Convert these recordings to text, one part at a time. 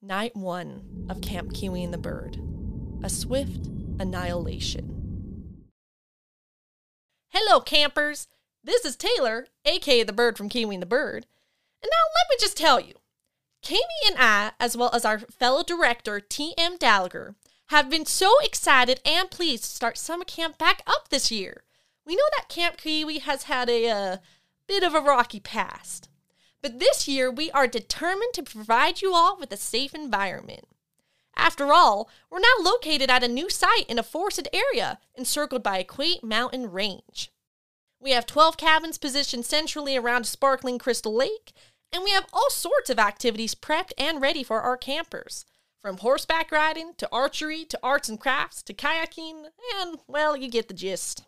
Night 1 of Camp Kiwi and the Bird A Swift Annihilation. Hello, campers! This is Taylor, aka the bird from Kiwi and the Bird. And now let me just tell you Kami and I, as well as our fellow director, T.M. Gallagher, have been so excited and pleased to start summer camp back up this year. We know that Camp Kiwi has had a uh, bit of a rocky past. But this year, we are determined to provide you all with a safe environment. After all, we're now located at a new site in a forested area encircled by a quaint mountain range. We have 12 cabins positioned centrally around a sparkling crystal lake, and we have all sorts of activities prepped and ready for our campers. From horseback riding to archery to arts and crafts to kayaking, and well, you get the gist.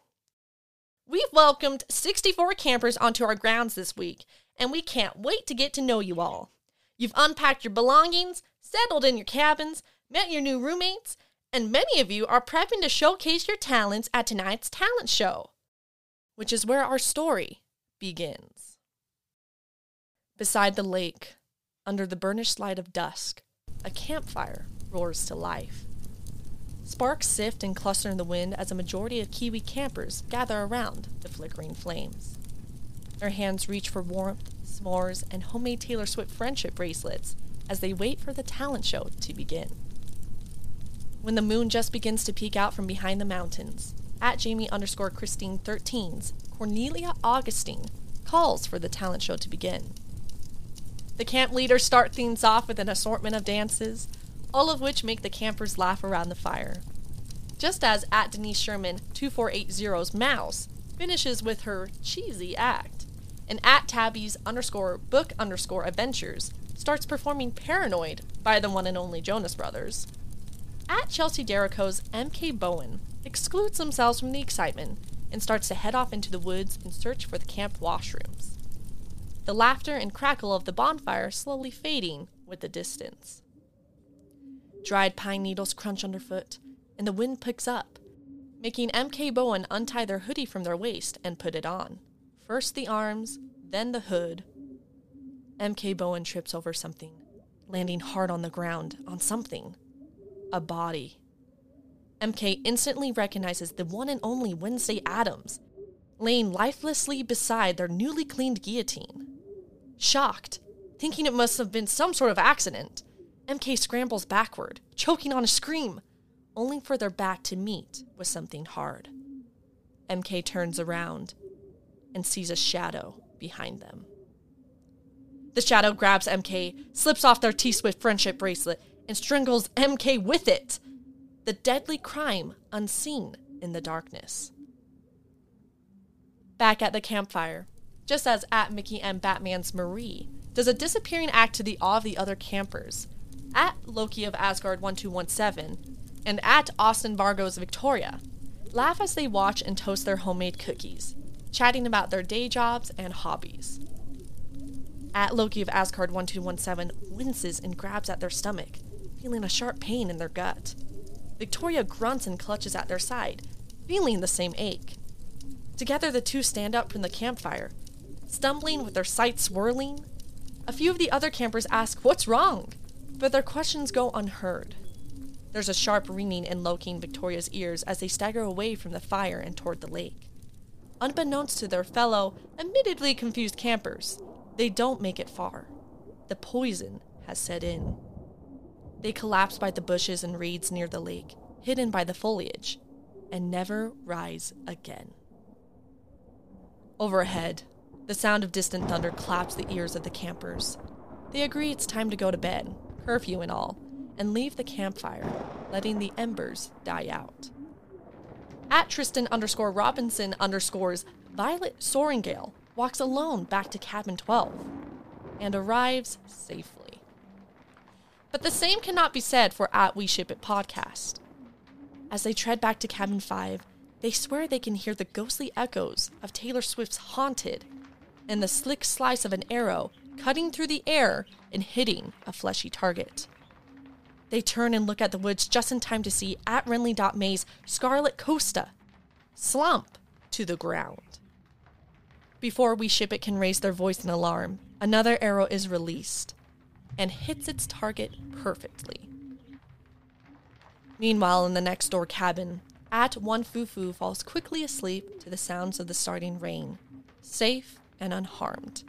We've welcomed 64 campers onto our grounds this week, and we can't wait to get to know you all. You've unpacked your belongings, settled in your cabins, met your new roommates, and many of you are prepping to showcase your talents at tonight's talent show, which is where our story begins. Beside the lake, under the burnished light of dusk, a campfire roars to life. Sparks sift and cluster in the wind as a majority of Kiwi campers gather around the flickering flames. Their hands reach for warmth, s'mores, and homemade Taylor Swift friendship bracelets as they wait for the talent show to begin. When the moon just begins to peek out from behind the mountains, at Jamie underscore Christine 13's Cornelia Augustine calls for the talent show to begin. The camp leaders start things off with an assortment of dances, all of which make the campers laugh around the fire. Just as at Denise Sherman 2480's Mouse finishes with her cheesy act and at Tabby's underscore book underscore adventures starts performing Paranoid by the one and only Jonas Brothers. At Chelsea Derrico's MK Bowen excludes themselves from the excitement and starts to head off into the woods in search for the camp washrooms. The laughter and crackle of the bonfire slowly fading with the distance. Dried pine needles crunch underfoot, and the wind picks up, making MK Bowen untie their hoodie from their waist and put it on. First the arms, then the hood. MK Bowen trips over something, landing hard on the ground, on something. A body. MK instantly recognizes the one and only Wednesday Addams, laying lifelessly beside their newly cleaned guillotine. Shocked, thinking it must have been some sort of accident, MK scrambles backward, choking on a scream, only for their back to meet with something hard. MK turns around and sees a shadow behind them. The shadow grabs MK, slips off their T Swift friendship bracelet, and strangles MK with it. The deadly crime unseen in the darkness. Back at the campfire, just as at Mickey and Batman's Marie does a disappearing act to the awe of the other campers, at Loki of Asgard 1217, and at Austin Vargo's Victoria, laugh as they watch and toast their homemade cookies, chatting about their day jobs and hobbies. At Loki of Asgard 1217 winces and grabs at their stomach, feeling a sharp pain in their gut. Victoria grunts and clutches at their side, feeling the same ache. Together, the two stand up from the campfire, stumbling with their sights swirling. A few of the other campers ask what's wrong, but their questions go unheard. There's a sharp ringing in Loki and Victoria's ears as they stagger away from the fire and toward the lake unbeknownst to their fellow, admittedly confused campers. They don't make it far. The poison has set in. They collapse by the bushes and reeds near the lake, hidden by the foliage, and never rise again. Overhead, the sound of distant thunder claps the ears of the campers. They agree it's time to go to bed, curfew and all, and leave the campfire, letting the embers die out at Tristan underscore Robinson underscores Violet Soaringale walks alone back to cabin 12 and arrives safely. But the same cannot be said for at We Ship It podcast. As they tread back to cabin 5, they swear they can hear the ghostly echoes of Taylor Swift's Haunted and the slick slice of an arrow cutting through the air and hitting a fleshy target. They turn and look at the woods just in time to see at Renly.May's Scarlet Costa slump to the ground. Before we ship it can raise their voice in alarm, another arrow is released. and hits its target perfectly. Meanwhile, in the next door cabin, At One Fufu falls quickly asleep to the sounds of the starting rain, safe and unharmed.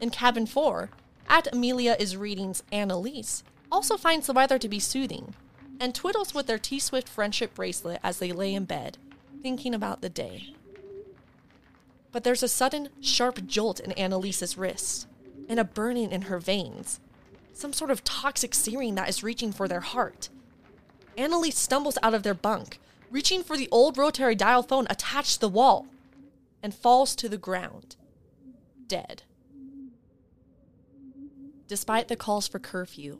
In cabin four, At Amelia is reading Annalise also finds the weather to be soothing and twiddles with their T Swift friendship bracelet as they lay in bed, thinking about the day. But there's a sudden, sharp jolt in Annalise's wrist and a burning in her veins, some sort of toxic searing that is reaching for their heart. Annalise stumbles out of their bunk, reaching for the old rotary dial phone attached to the wall, and falls to the ground, dead. Despite the calls for curfew,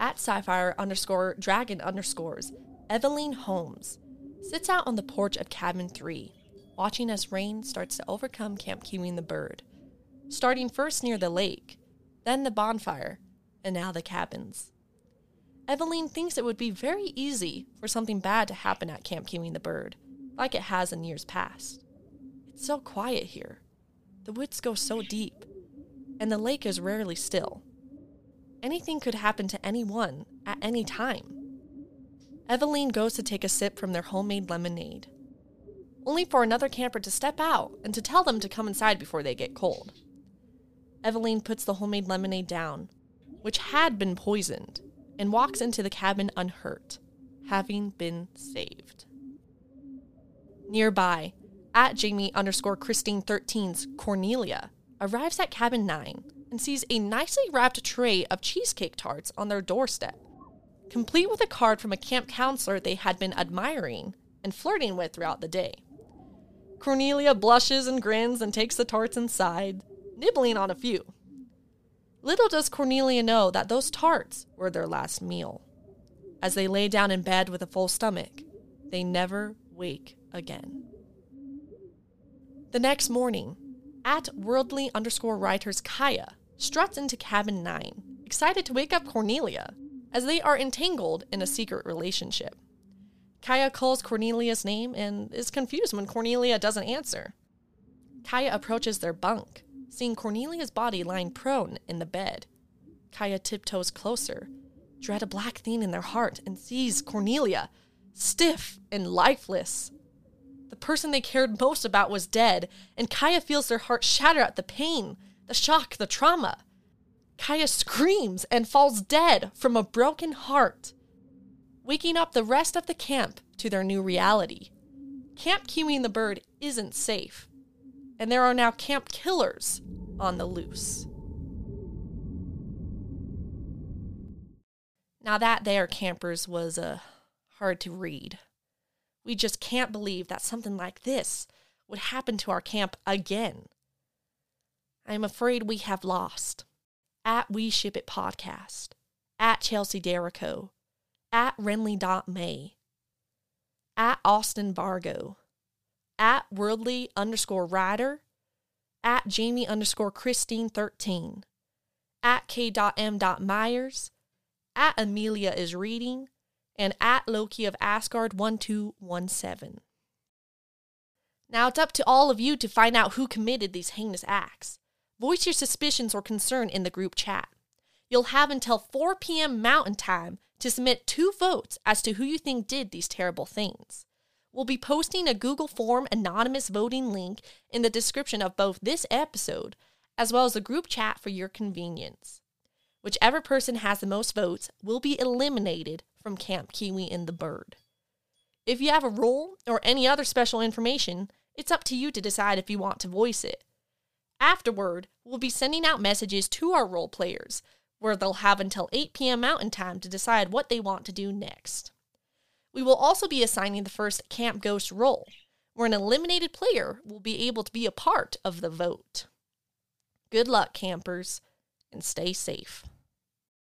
at Sapphire underscore dragon underscores, Eveline Holmes sits out on the porch of cabin three, watching as rain starts to overcome Camp Kiwi the bird, starting first near the lake, then the bonfire, and now the cabins. Eveline thinks it would be very easy for something bad to happen at Camp Kiwi the bird, like it has in years past. It's so quiet here. The woods go so deep, and the lake is rarely still. Anything could happen to anyone at any time. Eveline goes to take a sip from their homemade lemonade, only for another camper to step out and to tell them to come inside before they get cold. Eveline puts the homemade lemonade down, which had been poisoned, and walks into the cabin unhurt, having been saved. Nearby, at Jamie underscore Christine 13's Cornelia arrives at cabin 9 and sees a nicely wrapped tray of cheesecake tarts on their doorstep, complete with a card from a camp counselor they had been admiring and flirting with throughout the day. Cornelia blushes and grins and takes the tarts inside, nibbling on a few. Little does Cornelia know that those tarts were their last meal. As they lay down in bed with a full stomach, they never wake again. The next morning, at worldly underscore writers Kaya struts into cabin 9, excited to wake up Cornelia, as they are entangled in a secret relationship. Kaya calls Cornelia's name and is confused when Cornelia doesn't answer. Kaya approaches their bunk, seeing Cornelia's body lying prone in the bed. Kaya tiptoes closer, dread a black thing in their heart, and sees Cornelia, stiff and lifeless, the person they cared most about was dead, and Kaya feels their heart shatter at the pain, the shock, the trauma. Kaya screams and falls dead from a broken heart, waking up the rest of the camp to their new reality. Camp Kiwi and the Bird isn't safe, and there are now camp killers on the loose. Now, that there, campers, was uh, hard to read. We just can't believe that something like this would happen to our camp again. I am afraid we have lost. At We Ship It Podcast, at Chelsea Derrico, at Renly.may, at Austin Vargo, at Worldly underscore Rider, at Jamie underscore Christine 13, at K.M. Myers, at Amelia is Reading, and at Loki of Asgard 1217. Now it's up to all of you to find out who committed these heinous acts. Voice your suspicions or concern in the group chat. You'll have until 4 p.m. Mountain Time to submit two votes as to who you think did these terrible things. We'll be posting a Google Form anonymous voting link in the description of both this episode as well as the group chat for your convenience. Whichever person has the most votes will be eliminated from Camp Kiwi and the Bird. If you have a role or any other special information, it's up to you to decide if you want to voice it. Afterward, we'll be sending out messages to our role players, where they'll have until 8 p.m. Mountain Time to decide what they want to do next. We will also be assigning the first Camp Ghost role, where an eliminated player will be able to be a part of the vote. Good luck, campers, and stay safe.